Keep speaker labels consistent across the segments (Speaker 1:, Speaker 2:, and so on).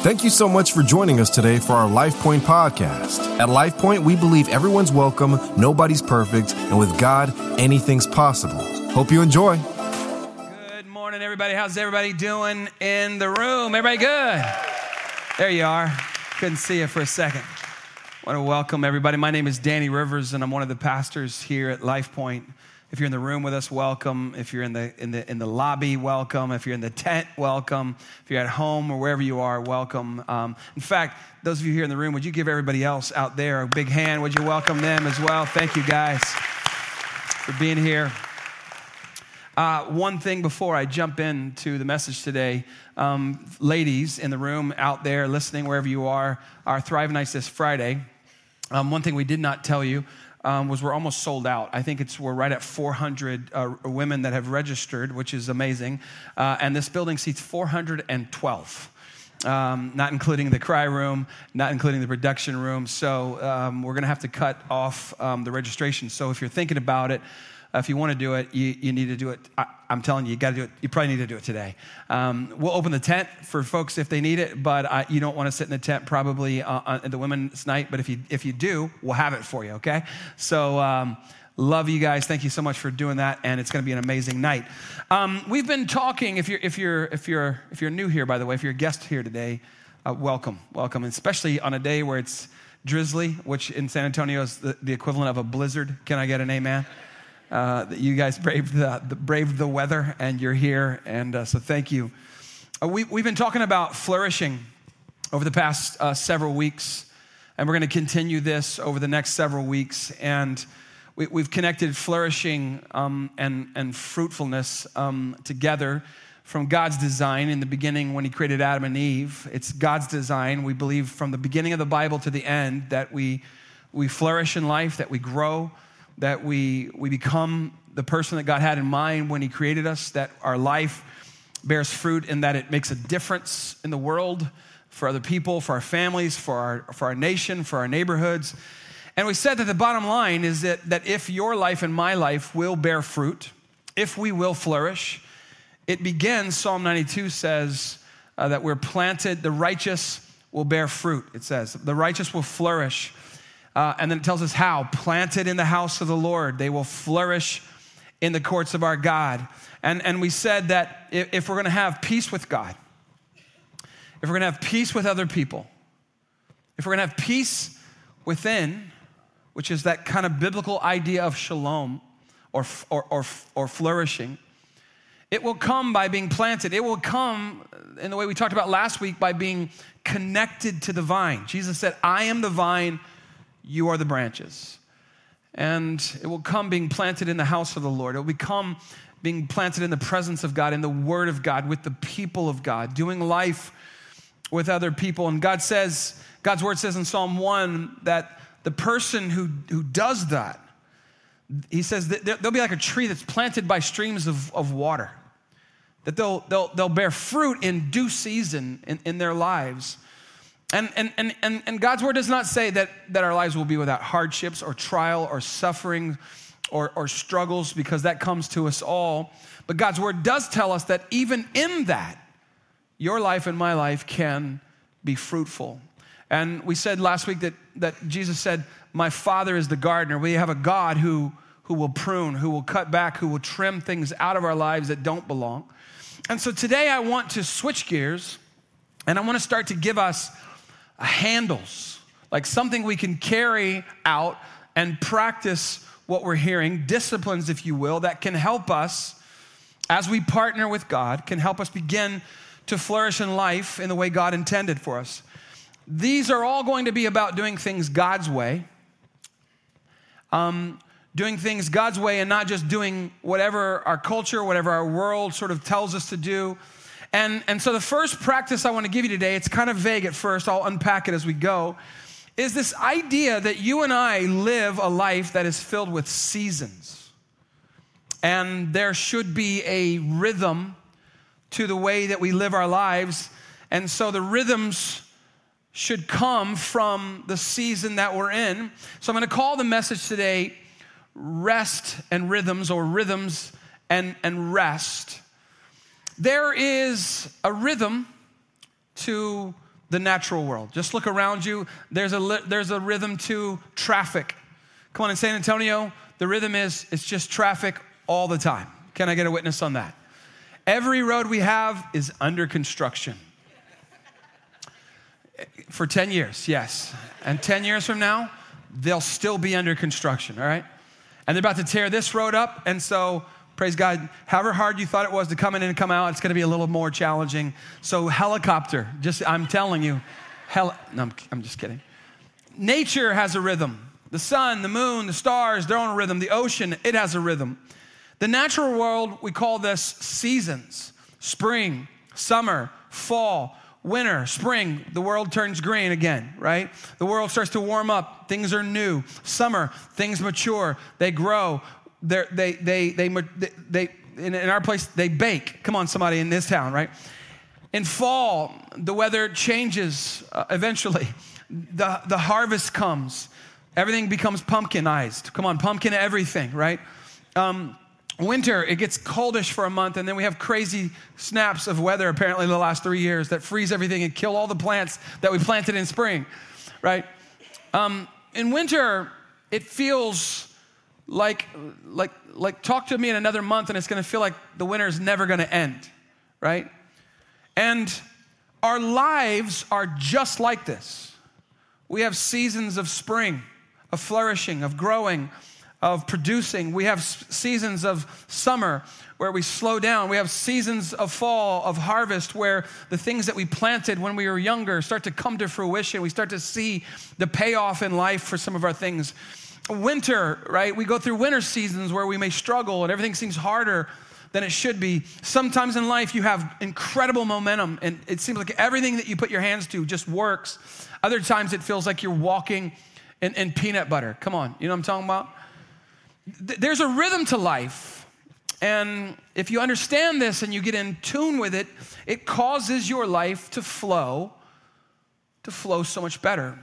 Speaker 1: Thank you so much for joining us today for our LifePoint podcast. At LifePoint, we believe everyone's welcome, nobody's perfect, and with God, anything's possible. Hope you enjoy.
Speaker 2: Good morning, everybody. How's everybody doing in the room? Everybody good? There you are. Couldn't see you for a second. I want to welcome everybody. My name is Danny Rivers, and I'm one of the pastors here at LifePoint. If you're in the room with us, welcome. If you're in the, in the, in the lobby, welcome. If you're in the tent, welcome. If you're at home or wherever you are, welcome. Um, in fact, those of you here in the room, would you give everybody else out there a big hand? Would you welcome them as well? Thank you, guys, for being here. Uh, one thing before I jump into the message today, um, ladies in the room, out there, listening, wherever you are, our Thrive Nights this Friday. Um, one thing we did not tell you um, was we're almost sold out. I think it's we're right at 400 uh, women that have registered, which is amazing. Uh, and this building seats 412. Um, not including the cry room, not including the production room. So um, we're going to have to cut off um, the registration. So if you're thinking about it, if you want to do it, you, you need to do it. I, am telling you, you got to do it. You probably need to do it today. Um, we'll open the tent for folks if they need it, but uh, you don't want to sit in the tent probably uh, on the women's night. But if you if you do, we'll have it for you. Okay. So. Um, love you guys. Thank you so much for doing that, and it's going to be an amazing night. Um, we've been talking. If you're if you're if you're if you're new here, by the way, if you're a guest here today, uh, welcome, welcome, especially on a day where it's drizzly, which in San Antonio is the, the equivalent of a blizzard. Can I get an amen? Uh, that you guys braved the, the, braved the weather and you're here. And uh, so thank you. Uh, we, we've been talking about flourishing over the past uh, several weeks, and we're going to continue this over the next several weeks. And we, have connected flourishing um, and, and fruitfulness um, together from God's design in the beginning when He created Adam and Eve. It's God's design, we believe, from the beginning of the Bible to the end, that we, we flourish in life, that we grow that we, we become the person that God had in mind when He created us, that our life bears fruit and that it makes a difference in the world for other people, for our families, for our, for our nation, for our neighborhoods. And we said that the bottom line is that, that if your life and my life will bear fruit, if we will flourish, it begins, Psalm 92 says uh, that we're planted, the righteous will bear fruit, it says. The righteous will flourish. Uh, and then it tells us how planted in the house of the Lord, they will flourish in the courts of our God. And, and we said that if, if we're going to have peace with God, if we're going to have peace with other people, if we're going to have peace within, which is that kind of biblical idea of shalom or, or, or, or flourishing, it will come by being planted. It will come in the way we talked about last week by being connected to the vine. Jesus said, I am the vine you are the branches. And it will come being planted in the house of the Lord. It will become being planted in the presence of God, in the Word of God, with the people of God, doing life with other people. And God says, God's Word says in Psalm 1 that the person who, who does that, he says that they'll be like a tree that's planted by streams of, of water, that they'll, they'll, they'll bear fruit in due season in, in their lives. And, and, and, and, and God's word does not say that, that our lives will be without hardships or trial or suffering or, or struggles because that comes to us all. But God's word does tell us that even in that, your life and my life can be fruitful. And we said last week that, that Jesus said, My Father is the gardener. We have a God who, who will prune, who will cut back, who will trim things out of our lives that don't belong. And so today I want to switch gears and I want to start to give us handles, like something we can carry out and practice what we're hearing, disciplines, if you will, that can help us as we partner with God, can help us begin to flourish in life in the way God intended for us. These are all going to be about doing things God's way. Um, doing things God's way and not just doing whatever our culture, whatever our world sort of tells us to do. And, and so the first practice I want to give you today, it's kind of vague at first, I'll unpack it as we go, is this idea that you and I live a life that is filled with seasons. And there should be a rhythm to the way that we live our lives. And so the rhythms should come from the season that we're in. So I'm going to call the message today Rest and Rhythms, or Rhythms and, and Rest. There is a rhythm to the natural world. Just look around you. There's a, there's a rhythm to traffic. Come on, in San Antonio, the rhythm is it's just traffic all the time. Can I get a witness on that? Every road we have is under construction. For 10 years, yes. And 10 years from now, they'll still be under construction, all right? And they're about to tear this road up, and so praise God, however hard you thought it was to come in and come out, it's gonna be a little more challenging. So, helicopter, just I'm telling you, hell, no, I'm, I'm just kidding. Nature has a rhythm. The sun, the moon, the stars, they're on a rhythm. The ocean, it has a rhythm. The natural world, we call this seasons spring, summer, fall, winter, spring, the world turns green again, right? The world starts to warm up. Things are new. Summer, things mature. They grow. They, they, they, they, they in, in our place, they bake. Come on, somebody in this town, right? In fall, the weather changes uh, eventually. The, the harvest comes. Everything becomes pumpkinized. Come on, pumpkin everything, right? Um, winter, it gets coldish for a month, and then we have crazy snaps of weather apparently in the last three years that freeze everything and kill all the plants that we planted in spring, right? Um, in winter, it feels like, like, like talk to me in another month, and it's gonna feel like the winter is never gonna end, right? And our lives are just like this. We have seasons of spring, of flourishing, of growing, of producing. We have seasons of summer where we slow down. We have seasons of fall, of harvest, where the things that we planted when we were younger start to come to fruition. We start to see the payoff in life for some of our things. Winter, right? We go through winter seasons where we may struggle and everything seems harder than it should be. Sometimes in life, you have incredible momentum and it seems like everything that you put your hands to just works. Other times, it feels like you're walking in, in peanut butter. Come on, you know what I'm talking about? there's a rhythm to life. And if you understand this and you get in tune with it, it causes your life to flow, to flow so much better.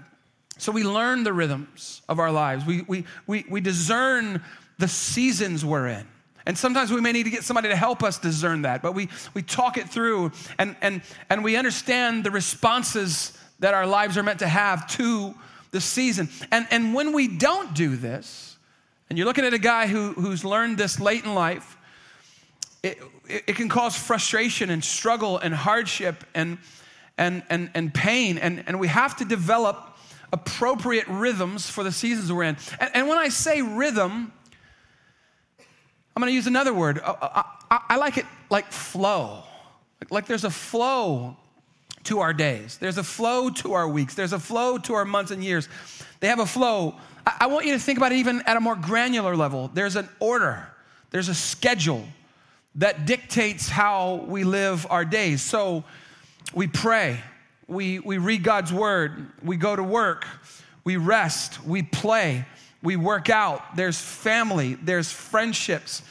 Speaker 2: So we learn the rhythms of our lives. We, we, we, we discern the seasons we're in. And sometimes we may need to get somebody to help us discern that, but we, we talk it through and, and, and we understand the responses that our lives are meant to have to the season. And, and when we don't do this, and you're looking at a guy who, who's learned this late in life, it, it, it can cause frustration and struggle and hardship and, and, and, and pain. And, and we have to develop appropriate rhythms for the seasons we're in. And, and when I say rhythm, I'm going to use another word. I, I, I, like it like flow. Like, like there's a flow to our days, there's a flow to our weeks, there's a flow to our months and years. They have a flow I want you to think about it even at a more granular level. There's an order, there's a schedule that dictates how we live our days. So we pray, we, we read God's word, we go to work, we rest, we play, we work out, there's family, there's friendships.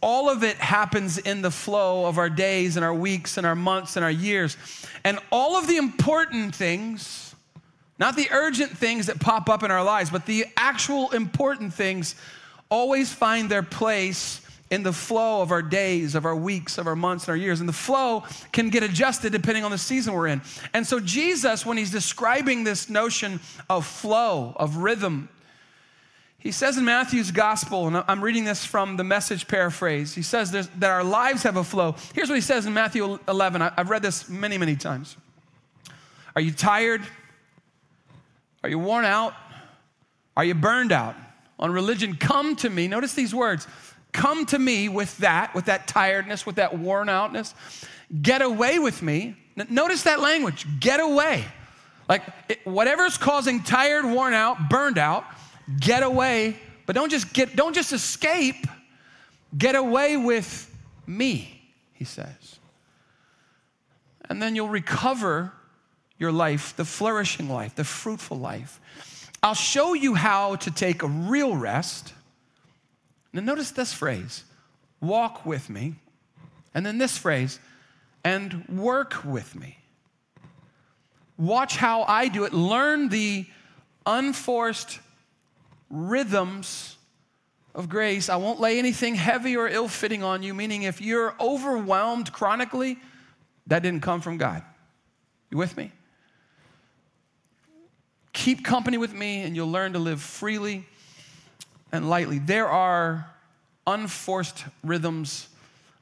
Speaker 2: All of it happens in the flow of our days and our weeks and our months and our years. And all of the important things not the urgent things that pop up in our lives, but the actual important things always find their place in the flow of our days, of our weeks, of our months, and our years. And the flow can get adjusted depending on the season we're in. And so, Jesus, when he's describing this notion of flow, of rhythm, he says in Matthew's gospel, and I'm reading this from the message paraphrase, he says that our lives have a flow. Here's what he says in Matthew 11. I've read this many, many times. Are you tired? Are you worn out? Are you burned out on religion? Come to me. Notice these words. Come to me with that, with that tiredness, with that worn outness. Get away with me. Notice that language. Get away. Like it, whatever's causing tired, worn out, burned out, get away. But don't just get, don't just escape. Get away with me, he says. And then you'll recover your life, the flourishing life, the fruitful life. I'll show you how to take a real rest. Now, notice this phrase walk with me. And then this phrase, and work with me. Watch how I do it. Learn the unforced rhythms of grace. I won't lay anything heavy or ill fitting on you, meaning if you're overwhelmed chronically, that didn't come from God. You with me? keep company with me and you'll learn to live freely and lightly. There are unforced rhythms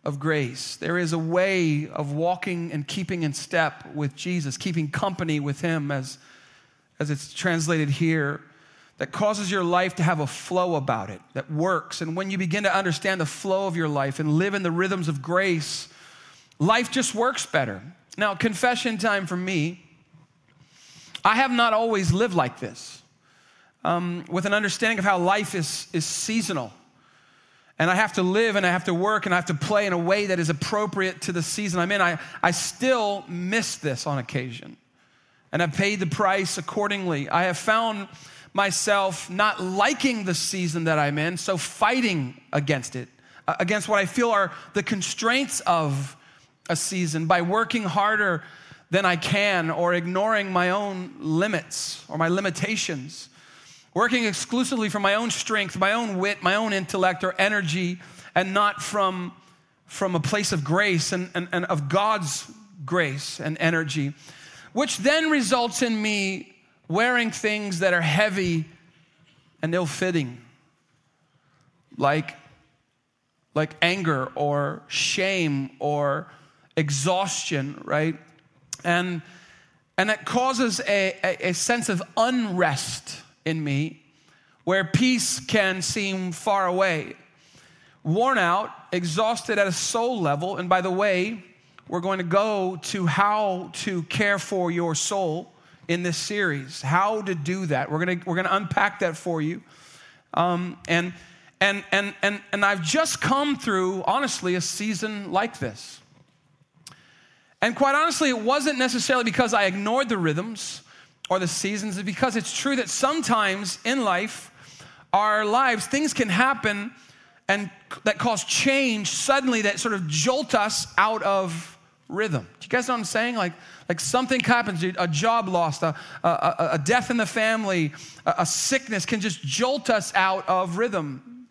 Speaker 2: of grace. There is a way of walking and keeping in step with Jesus, keeping company with Him, as, as it's translated here, that causes your life to have a flow about it, that works. And when you begin to understand the flow of your life and live in the rhythms of grace, life just works better. Now, confession time for me. I have not always lived like this, um, with an understanding of how life is, is seasonal and I have to live and I have to work and I have to play in a way that is appropriate to the season I'm in, I, I still miss this on occasion. And I've paid the price accordingly. I have found myself not liking the season that I'm in, so fighting against it, uh, against what I feel are the constraints of a season by working harder than I can or ignoring my own limits or my limitations working exclusively from my own strength, my own wit, my own intellect or energy, and not from, from a place of grace and, and, and of God's grace and energy, which then results in me wearing things that are heavy and ill fitting, like, like anger or shame or exhaustion, right? And, and that causes a, a, a sense of unrest in me where peace can seem far away. Worn out, exhausted at a soul level. And by the way, we're going to go to how to care for your soul in this series, how to do that. We're going to, we're going to unpack that for you. Um, and, and, and, and, and I've just come through, honestly, a season like this. And quite honestly, it wasn't necessarily because I ignored the rhythms or the seasons is because it's true that sometimes in life, our lives, things can happen and that cause change suddenly that sort of jolt us out of rhythm. Do you guys know what I'm saying? Like, like something happens, a job lost, a, a, a death in the family, a, a, sickness can just jolt us out of rhythm.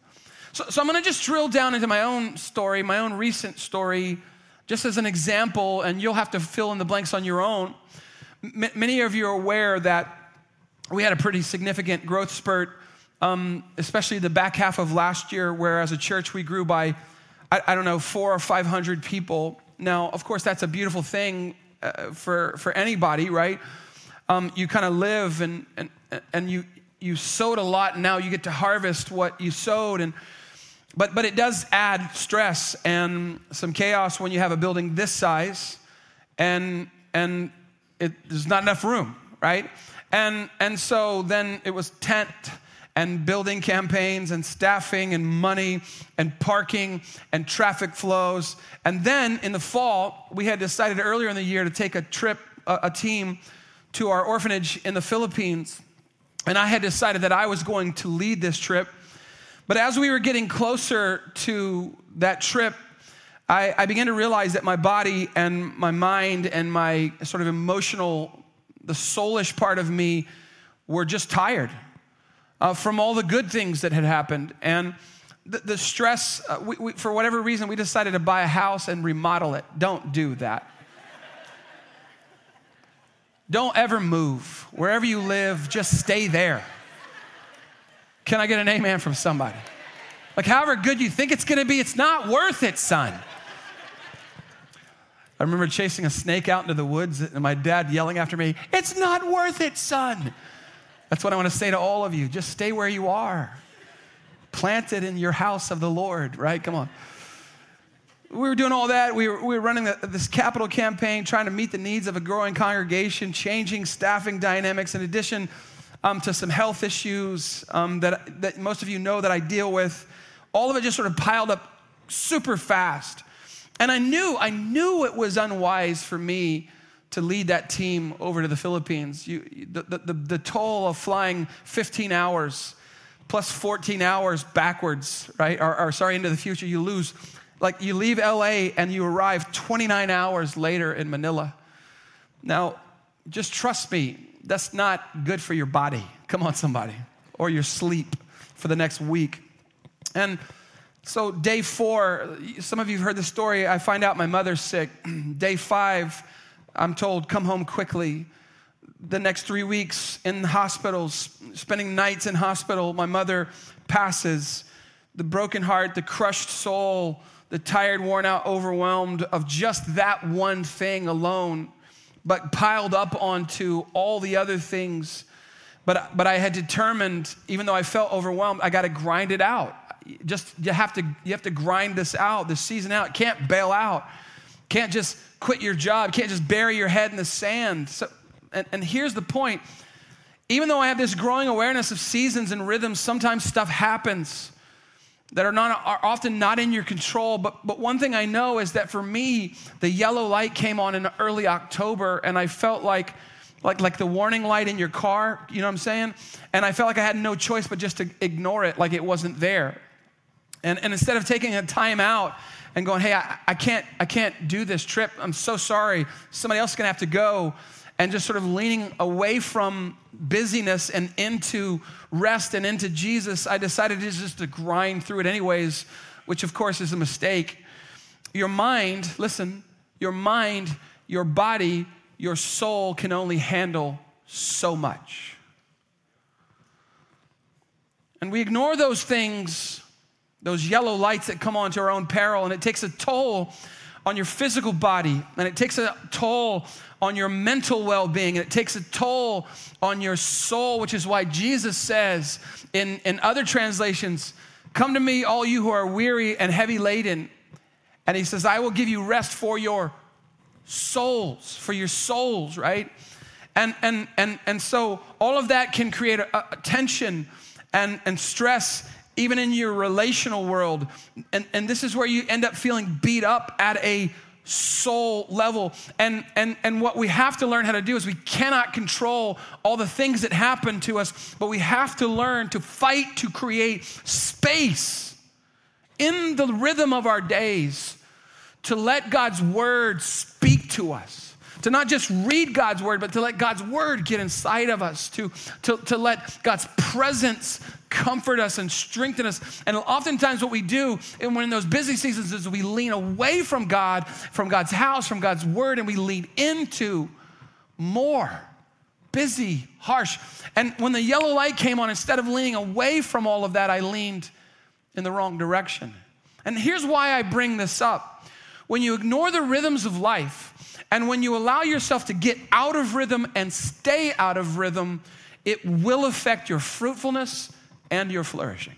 Speaker 2: So, so I'm gonna just drill down into my own story, my own recent story, just as an example, and you'll have to fill in the blanks on your own. M- many of you are aware that we had a pretty significant growth spurt, um, especially the back half of last year, where as a church we grew by, I, I don't know, four or 500 people. Now, of course, that's a beautiful thing uh, for, for anybody, right? Um, you kind of live and, and, and you, you sowed a lot, and now you get to harvest what you sowed. And, but, but it does add stress and some chaos when you have a building this size. And, and it, there's not enough room, right? And, and so then it was tent and building campaigns and staffing and money and parking and traffic flows. And then in the fall, we had decided earlier in the year to take a trip, a, a team to our orphanage in the Philippines. And I had decided that I was going to lead this trip. But as we were getting closer to that trip, I, I began to realize that my body and my mind and my sort of emotional, the soulish part of me were just tired uh, from all the good things that had happened. And the, the stress, uh, we, we, for whatever reason, we decided to buy a house and remodel it. Don't do that. Don't ever move. Wherever you live, just stay there. Can I get an amen from somebody? Like, however good you think it's gonna be, it's not worth it, son. I remember chasing a snake out into the woods and my dad yelling after me, It's not worth it, son. That's what I want to say to all of you. Just stay where you are. Planted in your house of the Lord, right? Come on. We were doing all that. We were, we were running the, this capital campaign, trying to meet the needs of a growing congregation, changing staffing dynamics, in addition um, to some health issues um, that, that most of you know that I deal with. All of it just sort of piled up super fast. And I knew, I knew it was unwise for me to lead that team over to the Philippines. You, the, the, the, toll of flying 15 hours plus 14 hours backwards, right? Or, or sorry, into the future, you lose. Like you leave LA and you arrive 29 hours later in Manila. Now, just trust me, that's not good for your body. Come on, somebody. Or your sleep for the next week. And so, day four, some of you have heard the story. I find out my mother's sick. day five, I'm told, come home quickly. the next three weeks in hospitals, spending nights in hospital. My mother passes. The broken heart, the crushed soul, the tired, worn out, overwhelmed of just that one thing alone, but piled up onto all the other things. But, but I had determined, even though I felt overwhelmed, I got to grind it out. Just you have to you have to grind this out, this season out. Can't bail out. Can't just quit your job. Can't just bury your head in the sand. So, and, and here's the point even though I have this growing awareness of seasons and rhythms, sometimes stuff happens that are, not, are often not in your control. But, but one thing I know is that for me, the yellow light came on in early October, and I felt like, like, like the warning light in your car, you know what I'm saying? And I felt like I had no choice but just to ignore it like it wasn't there. And, and instead of taking a time out and going, hey, I, I, can't, I can't do this trip, I'm so sorry, somebody else is gonna have to go, and just sort of leaning away from busyness and into rest and into Jesus, I decided just to grind through it anyways, which of course is a mistake. Your mind, listen, your mind, your body, your soul can only handle so much. And we ignore those things, those yellow lights that come on to our own peril, and it takes a toll on your physical body, and it takes a toll on your mental well being, and it takes a toll on your soul, which is why Jesus says in, in other translations, Come to me, all you who are weary and heavy laden. And he says, I will give you rest for your souls, for your souls, right? And, and, and, and so all of that can create a, a tension and, and stress even in your relational world. And, and this is where you end up feeling beat up at a soul level. And, and, and what we have to learn how to do is we cannot control all the things that happen to us, but we have to learn to fight to create space in the rhythm of our days to let God's word speak to us to not just read God's word, but to let God's word get inside of us, to, to, to let God's presence comfort us and strengthen us. And oftentimes, what we do and when in those busy seasons is we lean away from God, from God's house, from God's word, and we lean into more busy, harsh. And when the yellow light came on, instead of leaning away from all of that, I leaned in the wrong direction. And here's why I bring this up. When you ignore the rhythms of life, and when you allow yourself to get out of rhythm and stay out of rhythm, it will affect your fruitfulness and your flourishing.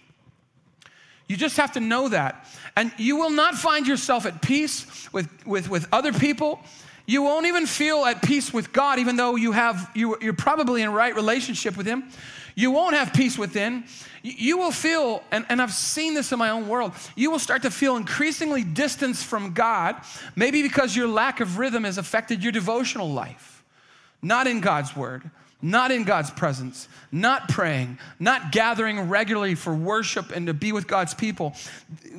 Speaker 2: You just have to know that. And you will not find yourself at peace with, with, with other people. You won't even feel at peace with God, even though you have, you, you're probably in right relationship with Him. You won't have peace within. You will feel, and, and I've seen this in my own world, you will start to feel increasingly distanced from God, maybe because your lack of rhythm has affected your devotional life. Not in God's word, not in God's presence, not praying, not gathering regularly for worship and to be with God's people,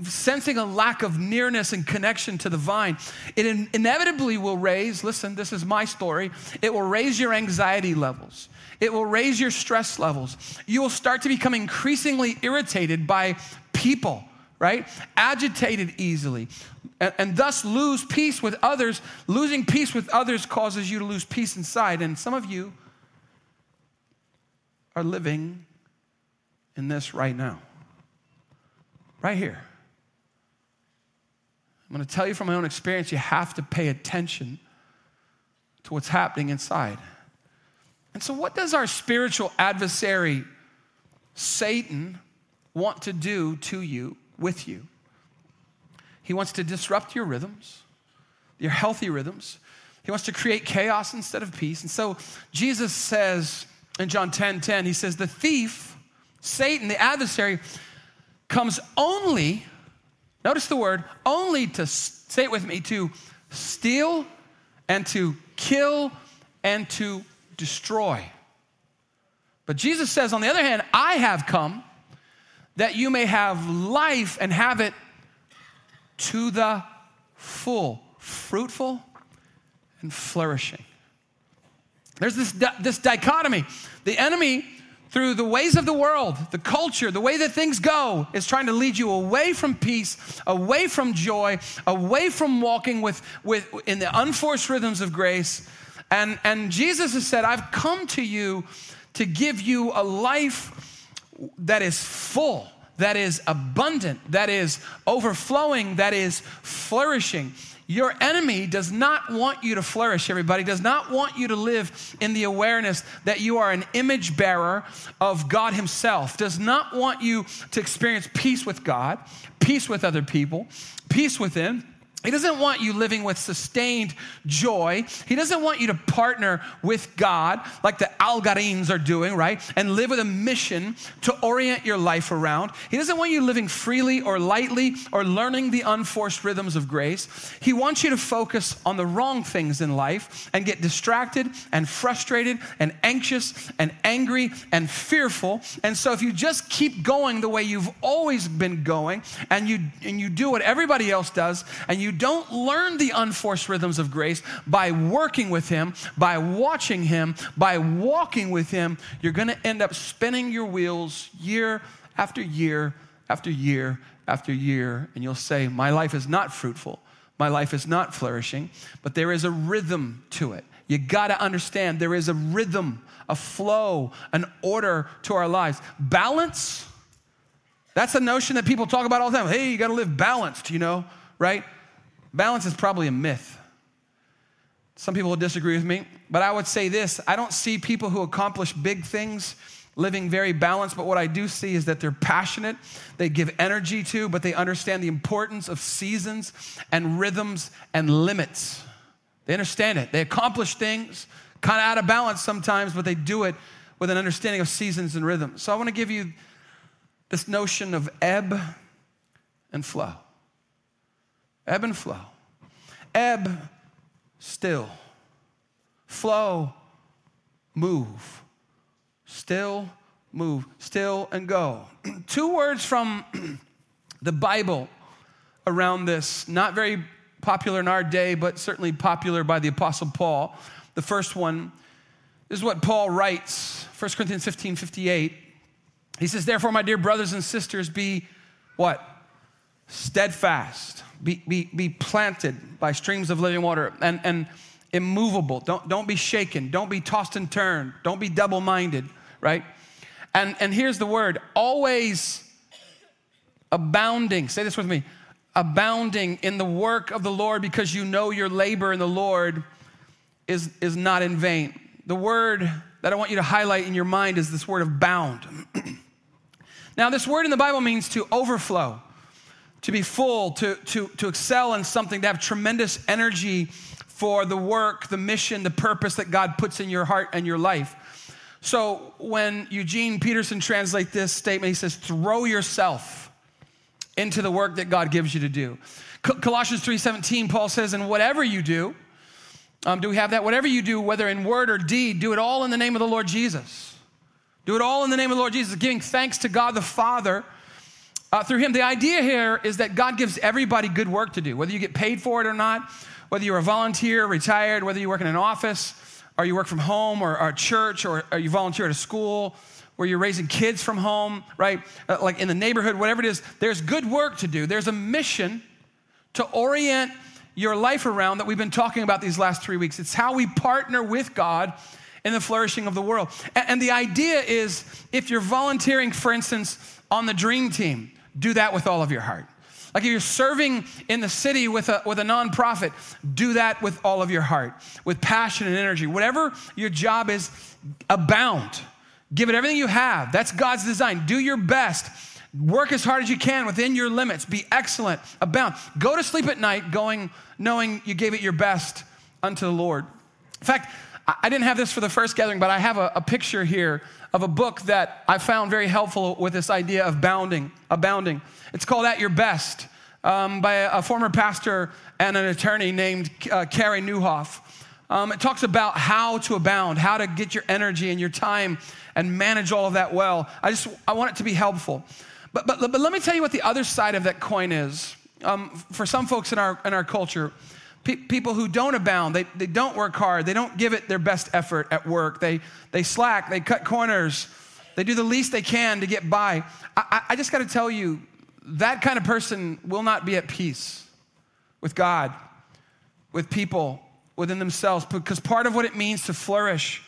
Speaker 2: sensing a lack of nearness and connection to the vine, it in- inevitably will raise, listen, this is my story, it will raise your anxiety levels. It will raise your stress levels. You will start to become increasingly irritated by people, right? Agitated easily, and, and, thus lose peace with others. Losing peace with others causes you to lose peace inside. And some of you are living in this right now, right here. I'm going to tell you from my own experience, you have to pay attention to what's happening inside. And so, what does our spiritual adversary, Satan, want to do to you, with you? He wants to disrupt your rhythms, your healthy rhythms. He wants to create chaos instead of peace. And so, Jesus says in John 10 10, he says, The thief, Satan, the adversary, comes only, notice the word, only to, say it with me, to steal and to kill and to destroy. But Jesus says, on the other hand, I have come that you may have life and have it to the full, fruitful and flourishing. There's this, this dichotomy. The enemy, through the ways of the world, the culture, the way that things go, is trying to lead you away from peace, away from joy, away from walking with, with, in the unforced rhythms of grace, And, and Jesus has said, I've come to you to give you a life that is full, that is abundant, that is overflowing, that is flourishing. Your enemy does not want you to flourish, everybody, does not want you to live in the awareness that you are an image bearer of God Himself, does not want you to experience peace with God, peace with other people, peace within. He doesn't want you living with sustained joy. He doesn't want you to partner with God like the Algarines are doing, right? And live with a mission to orient your life around. He doesn't want you living freely or lightly or learning the unforced rhythms of grace. He wants you to focus on the wrong things in life and get distracted and frustrated and anxious and angry and fearful. And so if you just keep going the way you've always been going and you and you do what everybody else does and you you don't learn the unforced rhythms of grace by working with Him, by watching Him, by walking with Him, you're going to end up spinning your wheels year after year after year after year. And you'll say, My life is not fruitful. My life is not flourishing, but there is a rhythm to it. You got to understand there is a rhythm, a flow, an order to our lives. Balance, that's a notion that people talk about all the time. Hey, you got to live balanced, you know, right? Balance is probably a myth. Some people will disagree with me, but I would say this I don't see people who accomplish big things living very balanced, but what I do see is that they're passionate, they give energy to, but they understand the importance of seasons and rhythms and limits. They understand it. They accomplish things kind of out of balance sometimes, but they do it with an understanding of seasons and rhythms. So I want to give you this notion of ebb and flow. Ebb and flow. Ebb, still. Flow, move. Still, move. Still and go. Two words from the Bible around this, not very popular in our day, but certainly popular by the Apostle Paul. The first one is what Paul writes, 1 Corinthians 15 58. He says, Therefore, my dear brothers and sisters, be what? Steadfast be, be, be planted by streams of living water and, and immovable. Don't, don't be shaken. Don't be tossed and turned. Don't be double minded, right? And, and here's the word always abounding. Say this with me abounding in the work of the Lord because you know your labor in the Lord is, is not in vain. The word that I want you to highlight in your mind is this word of bound. now, this word in the Bible means to overflow to be full, to, to, to excel in something, to have tremendous energy for the work, the mission, the purpose that God puts in your heart and your life. So when Eugene Peterson translates this statement, he says, throw yourself into the work that God gives you to do. Colossians 3:17, Paul says, and whatever you do, um, do we have that? Whatever you do, whether in word or deed, do it all in the name of the Lord Jesus. Do it all in the name of the Lord Jesus, giving thanks to God the Father uh, through him. The idea here is that God gives everybody good work to do, whether you get paid for it or not, whether you're a volunteer, retired, whether you work in an office, or you work from home, or, or church, or, or, you volunteer at a school, where you're raising kids from home, right? Uh, like in the neighborhood, whatever it is, there's good work to do. There's a mission to orient your life around that we've been talking about these last three weeks. It's how we partner with God in the flourishing of the world. And, and the idea is if you're volunteering, for instance, on the dream team, do that with all of your heart. Like if you're serving in the city with a, with a nonprofit, do that with all of your heart, with passion and energy. Whatever your job is, abound. Give it everything you have. That's God's design. Do your best. Work as hard as you can within your limits. Be excellent. Abound. Go to sleep at night going, knowing you gave it your best unto the Lord. In fact, I didn't have this for the first gathering, but I have a, a picture here of a book that I found very helpful with this idea of bounding, abounding. It's called At Your Best um, by a, former pastor and an attorney named uh, Carey Nieuwhof. Um, it talks about how to abound, how to get your energy and your time and manage all of that well. I just I want it to be helpful. But, but, but let me tell you what the other side of that coin is. Um, for some folks in our, in our culture, Pe- people who don't abound, they, they don't work hard, they don't give it their best effort at work, they, they slack, they cut corners, they do the least they can to get by. I, I just got to tell you, that kind of person will not be at peace with God, with people, within themselves because part of what it means to flourish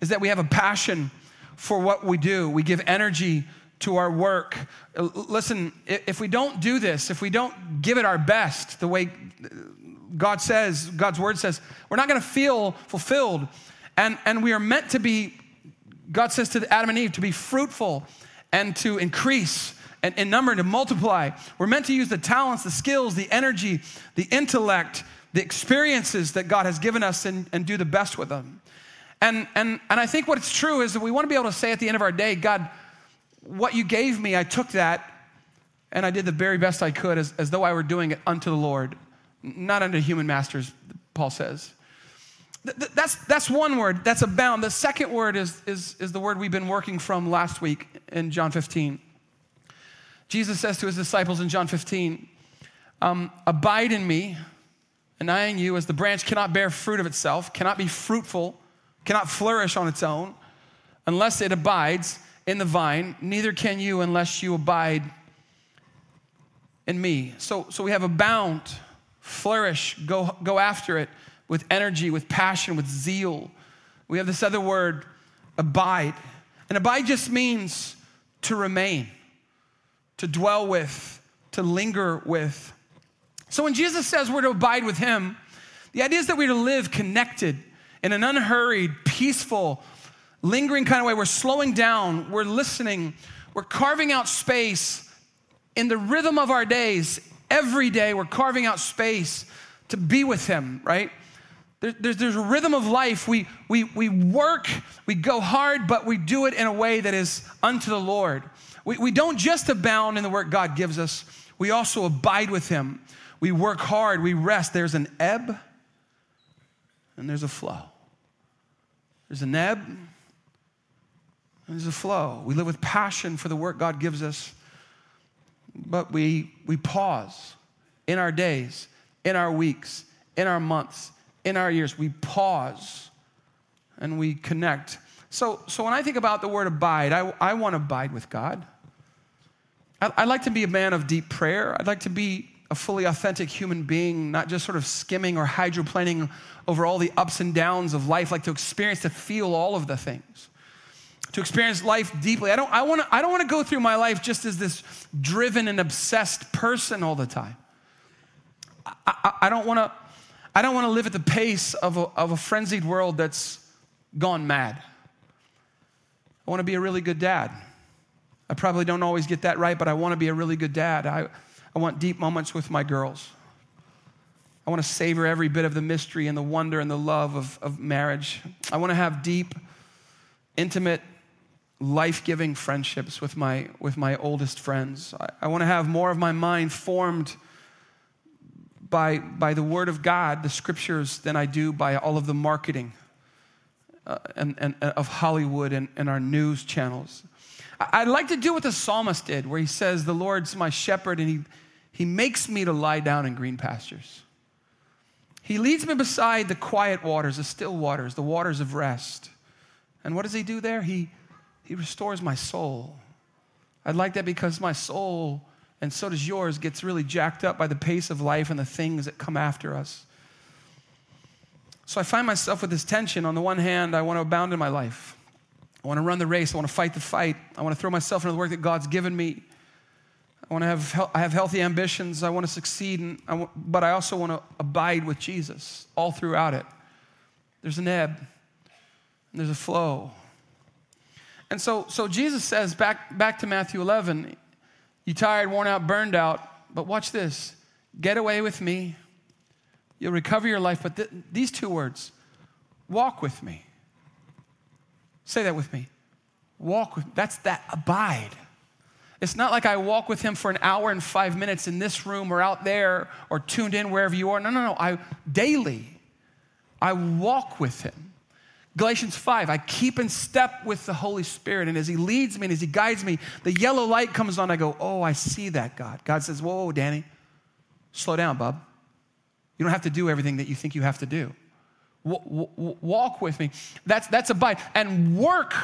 Speaker 2: is that we have a passion for what we do. We give energy to our work. Listen, if we don't do this, if we don't give it our best, the way God says, God's word says, we're not going to feel fulfilled. And, and we are meant to be, God says to Adam and Eve, to be fruitful and to increase and in number and to multiply. We're meant to use the talents, the skills, the energy, the intellect, the experiences that God has given us and, and do the best with them. And, and, and I think what's true is that we want to be able to say at the end of our day, God, what you gave me, I took that and I did the very best I could as, as though I were doing it unto the Lord, not under human masters, Paul says. Th- that's, that's one word, that's abound. The second word is, is, is the word we've been working from last week in John 15. Jesus says to his disciples in John 15, um, Abide in me, and I in you, as the branch cannot bear fruit of itself, cannot be fruitful, cannot flourish on its own, unless it abides in the vine, neither can you unless you abide in me. So, so we have abound, flourish, go, go after it with energy, with passion, with zeal. We have this other word, abide. And abide just means to remain to dwell with, to linger with. So when Jesus says we're to abide with him, the idea is that we're to live connected in an unhurried, peaceful, lingering kind of way. We're slowing down, we're listening, we're carving out space in the rhythm of our days. Every day, we're carving out space to be with him, right? there's, there's a rhythm of life. We, we, we work, we go hard, but we do it in a way that is unto the Lord. We, we don't just abound in the work God gives us, we also abide with Him. We work hard, we rest. There's an ebb and there's a flow. There's an ebb and there's a flow. We live with passion for the work God gives us, but we, we pause in our days, in our weeks, in our months, in our years. We pause and we connect. So, so when I think about the word abide, I, I want to abide with God. I'd like to be a man of deep prayer. I'd like to be a fully authentic human being, not just sort of skimming or hydroplaning over all the ups and downs of life, like to experience, to feel all of the things, to experience life deeply. I don't, I wanna, I don't want to go through my life just as this driven and obsessed person all the time. I, I, I don't want to. I don't want to live at the pace of a, of a frenzied world that's gone mad. I want to be a really good dad. I probably don't always get that right, but I want to be a really good dad. I, I want deep moments with my girls. I want to savor every bit of the mystery and the wonder and the love of, of marriage. I want to have deep, intimate, life giving friendships with my, with my oldest friends. I, I want to have more of my mind formed by, by the Word of God, the scriptures, than I do by all of the marketing uh, and, and, of Hollywood and, and our news channels. I'd like to do what the psalmist did, where he says, The Lord's my shepherd, and he, he makes me to lie down in green pastures. He leads me beside the quiet waters, the still waters, the waters of rest. And what does he do there? He, he restores my soul. I'd like that because my soul, and so does yours, gets really jacked up by the pace of life and the things that come after us. So I find myself with this tension. On the one hand, I want to abound in my life. I want to run the race. I want to fight the fight. I want to throw myself into the work that God's given me. I want to have, I have healthy ambitions. I want to succeed, and I want, but I also want to abide with Jesus all throughout it. There's an ebb, and there's a flow. And so, so Jesus says, back, back to Matthew 11, you tired, worn out, burned out, but watch this get away with me. You'll recover your life. But th- these two words walk with me. Say that with me. Walk with me. That's that abide. It's not like I walk with him for an hour and five minutes in this room or out there or tuned in wherever you are. No, no, no. I daily I walk with him. Galatians 5, I keep in step with the Holy Spirit. And as He leads me and as He guides me, the yellow light comes on. I go, Oh, I see that, God. God says, Whoa, Danny, slow down, bub. You don't have to do everything that you think you have to do walk with me. That's, that's abide. And work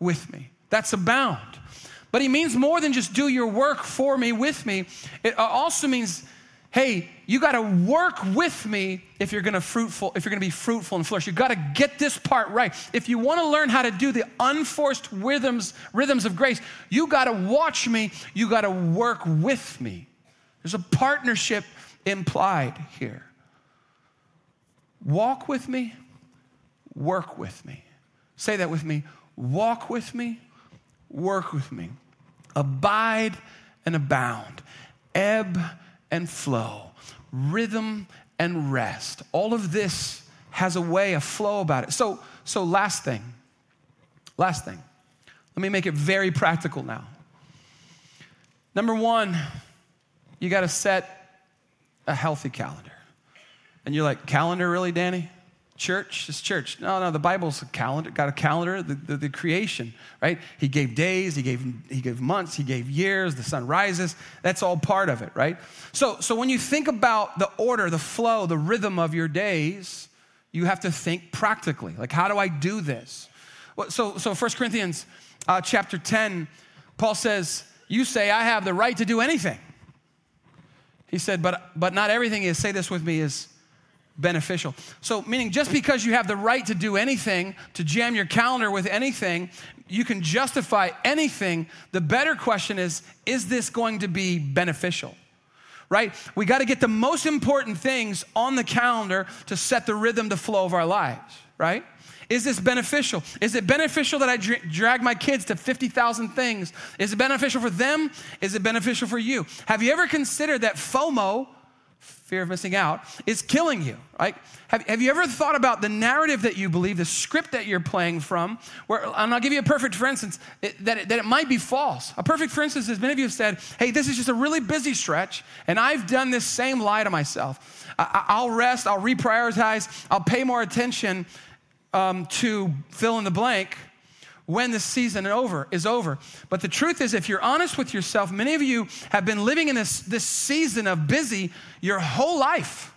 Speaker 2: with me. That's abound. But he means more than just do your work for me, with me. It also means hey, you got to work with me if you're going to fruitful if you're going to be fruitful and flourish. You got to get this part right. If you want to learn how to do the unforced rhythms rhythms of grace, you got to watch me, you got to work with me. There's a partnership implied here. Walk with me, work with me. Say that with me. Walk with me, work with me. Abide and abound. Ebb and flow, rhythm and rest. All of this has a way, a flow about it. So, so last thing, last thing. Let me make it very practical now. Number one, you got to set a healthy calendar. And you're like, calendar, really, Danny? Church is church. No, no, the Bible's a calendar, got a calendar, the, the, the, creation, right? He gave days, he gave, he gave months, he gave years, the sun rises. That's all part of it, right? So, so when you think about the order, the flow, the rhythm of your days, you have to think practically. Like, how do I do this? Well, so, so 1 Corinthians uh, chapter 10, Paul says, You say, I have the right to do anything. He said, but, but not everything is, say this with me, is beneficial. So, meaning just because you have the right to do anything, to jam your calendar with anything, you can justify anything. The better question is is this going to be beneficial? Right? We got to get the most important things on the calendar to set the rhythm, the flow of our lives, right? Is this beneficial? Is it beneficial that I drag my kids to 50,000 things? Is it beneficial for them? Is it beneficial for you? Have you ever considered that FOMO, fear of missing out, is killing you, right? Have, have you ever thought about the narrative that you believe, the script that you're playing from? Where, and I'll give you a perfect for instance, it, that, it, that it might be false. A perfect for instance is many of you have said, hey, this is just a really busy stretch, and I've done this same lie to myself. I, I'll rest, I'll reprioritize, I'll pay more attention um, to fill in the blank when the season over, is over. But the truth is, if you're honest with yourself, many of you have been living in this, this season of busy your whole life.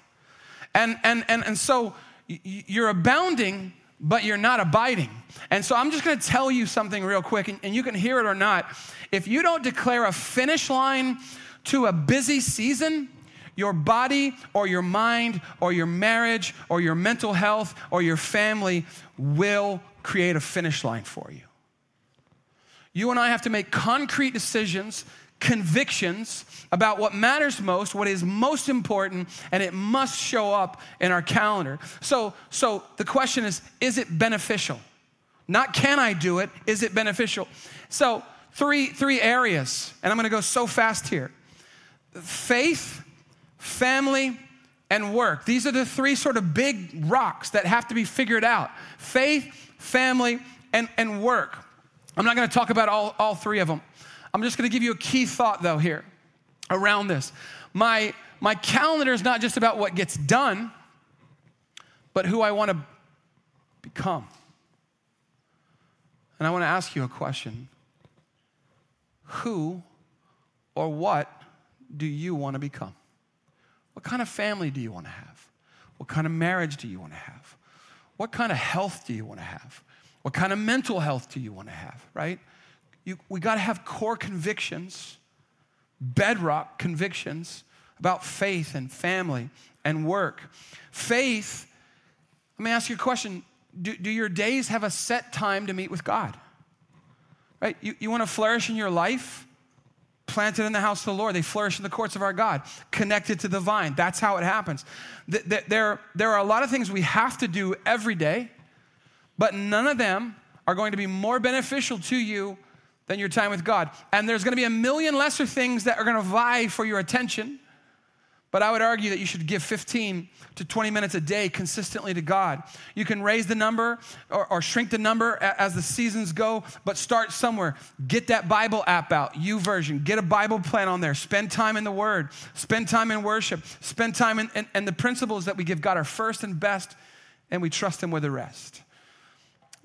Speaker 2: And, and, and, and so you're abounding, but you're not abiding. And so I'm just gonna tell you something real quick, and, and you can hear it or not. If you don't declare a finish line to a busy season, your body or your mind or your marriage or your mental health or your family will create a finish line for you. You and I have to make concrete decisions, convictions about what matters most, what is most important, and it must show up in our calendar. So, so the question is is it beneficial? Not can I do it, is it beneficial? So, three, three areas, and I'm gonna go so fast here faith, family, and work. These are the three sort of big rocks that have to be figured out faith, family, and, and work. I'm not going to talk about all, all three of them. I'm just going to give you a key thought, though, here around this. My, my calendar is not just about what gets done, but who I want to become. And I want to ask you a question Who or what do you want to become? What kind of family do you want to have? What kind of marriage do you want to have? What kind of health do you want to have? What kind of mental health do you want to have, right? You, we got to have core convictions, bedrock convictions about faith and family and work. Faith, let me ask you a question do, do your days have a set time to meet with God? Right? You, you want to flourish in your life? Planted in the house of the Lord. They flourish in the courts of our God, connected to the vine. That's how it happens. There, there are a lot of things we have to do every day, but none of them are going to be more beneficial to you than your time with God. And there's going to be a million lesser things that are going to vie for your attention but I would argue that you should give 15 to 20 minutes a day consistently to God. You can raise the number or, or, shrink the number as the seasons go, but start somewhere. Get that Bible app out, YouVersion. Get a Bible plan on there. Spend time in the Word. Spend time in worship. Spend time in, and, and the principles that we give God are first and best, and we trust Him with the rest.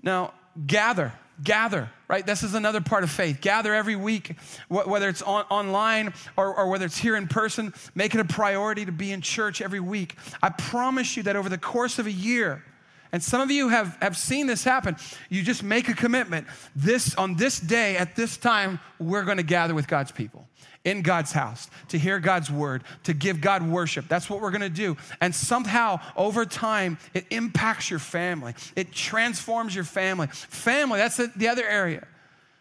Speaker 2: Now, gather gather right? This is another part of faith. Gather every week whether it's on, online or, or whether it's here in person make it a priority to be in church every week. I promise you that over the course of a year And some of you have, have seen this happen. You just make a commitment. This on this day, at this time, we're to gather with God's people in God's house to hear God's word, to give God worship. That's what we're gonna do. And somehow, over time, it impacts your family, it transforms your family. Family, that's the other area.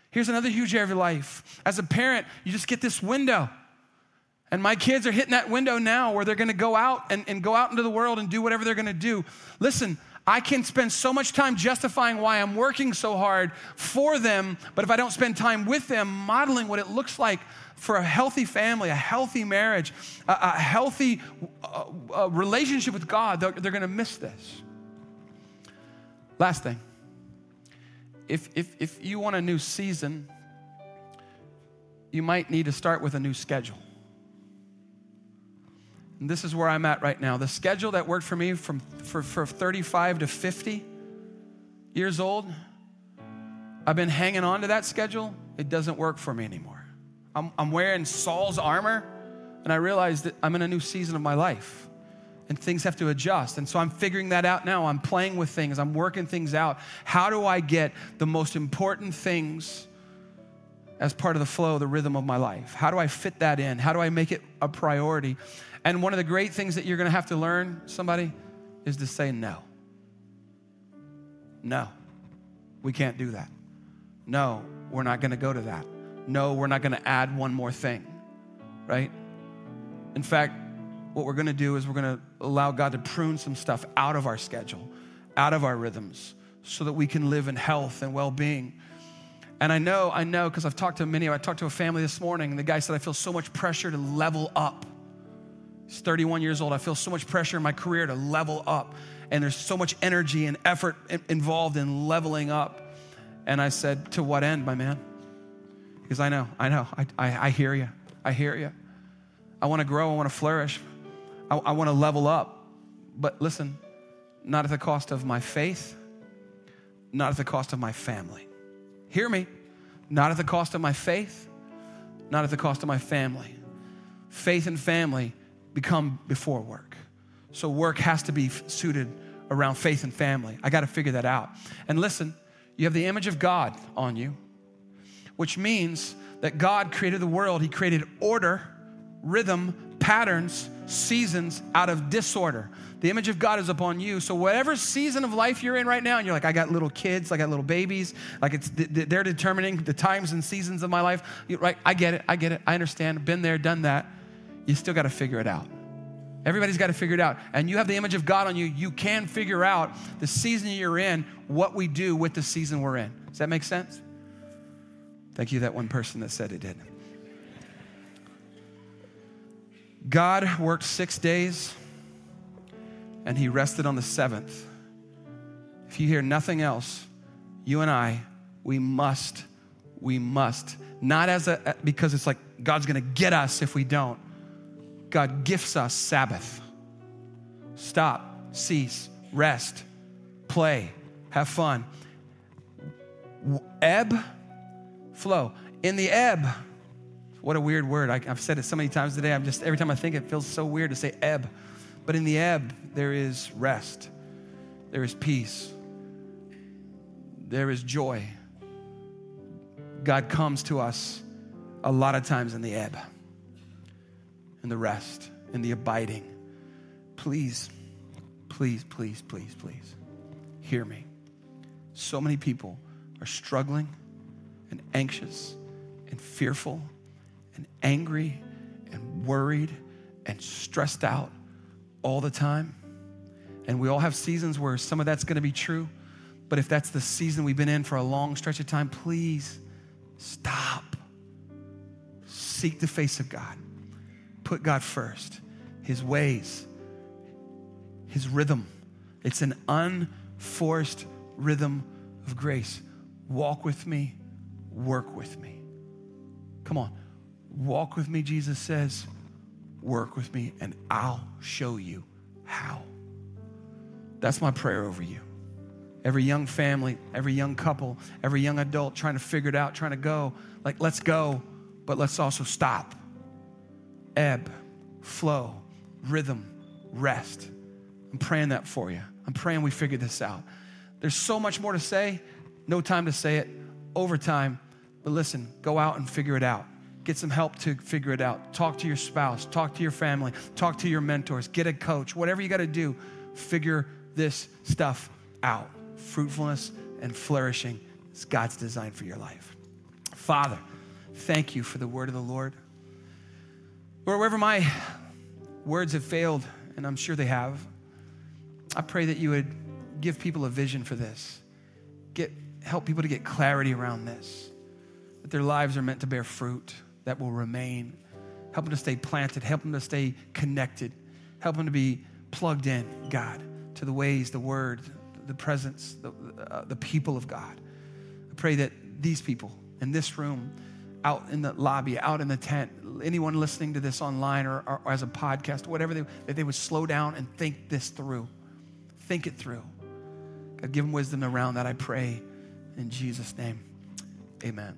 Speaker 2: Here's another huge area of your life. As a parent, you just get this window. And my kids are hitting that window now where they're gonna go out and, and go out into the world and do whatever they're gonna do. Listen, I can spend so much time justifying why I'm working so hard for them, but if I don't spend time with them, modeling what it looks like for a healthy family, a healthy marriage, a, a healthy uh, uh, relationship with God, they're, they're going to miss this. Last thing if, if, if you want a new season, you might need to start with a new schedule. And this is where I'm at right now. The schedule that worked for me from for, for 35 to 50 years old, I've been hanging on to that schedule. It doesn't work for me anymore. I'm, I'm wearing Saul's armor, and I realize that I'm in a new season of my life and things have to adjust. And so I'm figuring that out now. I'm playing with things, I'm working things out. How do I get the most important things as part of the flow, the rhythm of my life? How do I fit that in? How do I make it a priority? And one of the great things that you're gonna have to learn, somebody, is to say no. No, we can't do that. No, we're not gonna go to that no, we're not to add one more thing, right? In fact, what we're to do is we're to allow God to prune some stuff out of our schedule, out of our rhythms, so that we can live in health and well being. And I know, I know, because I've talked to many, I talked to a family this morning, and the guy said, I feel so much pressure to level up. He's 31 years old. I feel so much pressure in my career to level up. And there's so much energy and effort involved in leveling up. And I said, To what end, my man? Because I know, I know, I, I, I hear you. I hear you. I want to grow, I want to flourish, I, I want to level up. But listen, not at the cost of my faith, not at the cost of my family. Hear me. Not at the cost of my faith, not at the cost of my family. Faith and family become before work. So work has to be suited around faith and family. I got to figure that out. And listen, you have the image of God on you which means that God created the world. He created order, rhythm, patterns, seasons out of disorder. The image of God is upon you. So, whatever season of life you're in right now, and you're like, I got little kids, I got little babies, like it's they're determining the times and seasons of my life. Right? I get it. I get it. I understand. Been there, done that. You still got to figure it out. Everybody's got to figure it out. And you have the image of God on you. You can figure out the season you're in, what we do with the season we're in. Does that make sense? Thank you, that one person that said it did. God worked six days and he rested on the seventh. If you hear nothing else, you and I, we must, we must, not as a, because it's like God's gonna get us if we don't. God gifts us Sabbath. Stop, cease, rest, play, have fun. Ebb flow. In the ebb, what a weird word. I, have said it so many times today. I'm just, every time I think it feels so weird to say ebb. But in the ebb, there is rest, there is peace, there is joy. God comes to us a lot of times in the ebb, in the rest, in the abiding. Please, please, please, please, please, hear me. So many people are struggling and anxious and fearful and angry and worried and stressed out all the time. And we all have seasons where some of that's going to be true. But if that's the season we've been in for a long stretch of time, please stop. Seek the face of God. Put God first, His ways, His rhythm. It's an unforced rhythm of grace. Walk with me work with me. Come on, walk with me, Jesus says, work with me, and I'll show you how. That's my prayer over you. Every young family, every young couple, every young adult trying to figure it out, trying to go, like, let's go, but let's also stop. Ebb, flow, rhythm, rest. I'm praying that for you. I'm praying we figure this out. There's so much more to say, no time to say it, overtime. But listen, go out and figure it out. Get some help to figure it out. Talk to your spouse, talk to your family, talk to your mentors, get a coach, whatever you got to do, figure this stuff out. Fruitfulness and flourishing is God's design for your life. Father, thank you for the word of the Lord. Wherever my words have failed, and I'm sure they have, I pray that you would give people a vision for this. Get, help people to get clarity around this, that their lives are meant to bear fruit that will remain. Help them to stay planted, help them to stay connected, help them to be plugged in, God, to the ways, the word, the presence, the, uh, the people of God. I pray that these people in this room, out in the lobby, out in the tent, anyone listening to this online or, or, or as a podcast, whatever, they, that they would slow down and think this through. Think it through. God, give them wisdom around that, I pray. In Jesus' name, amen.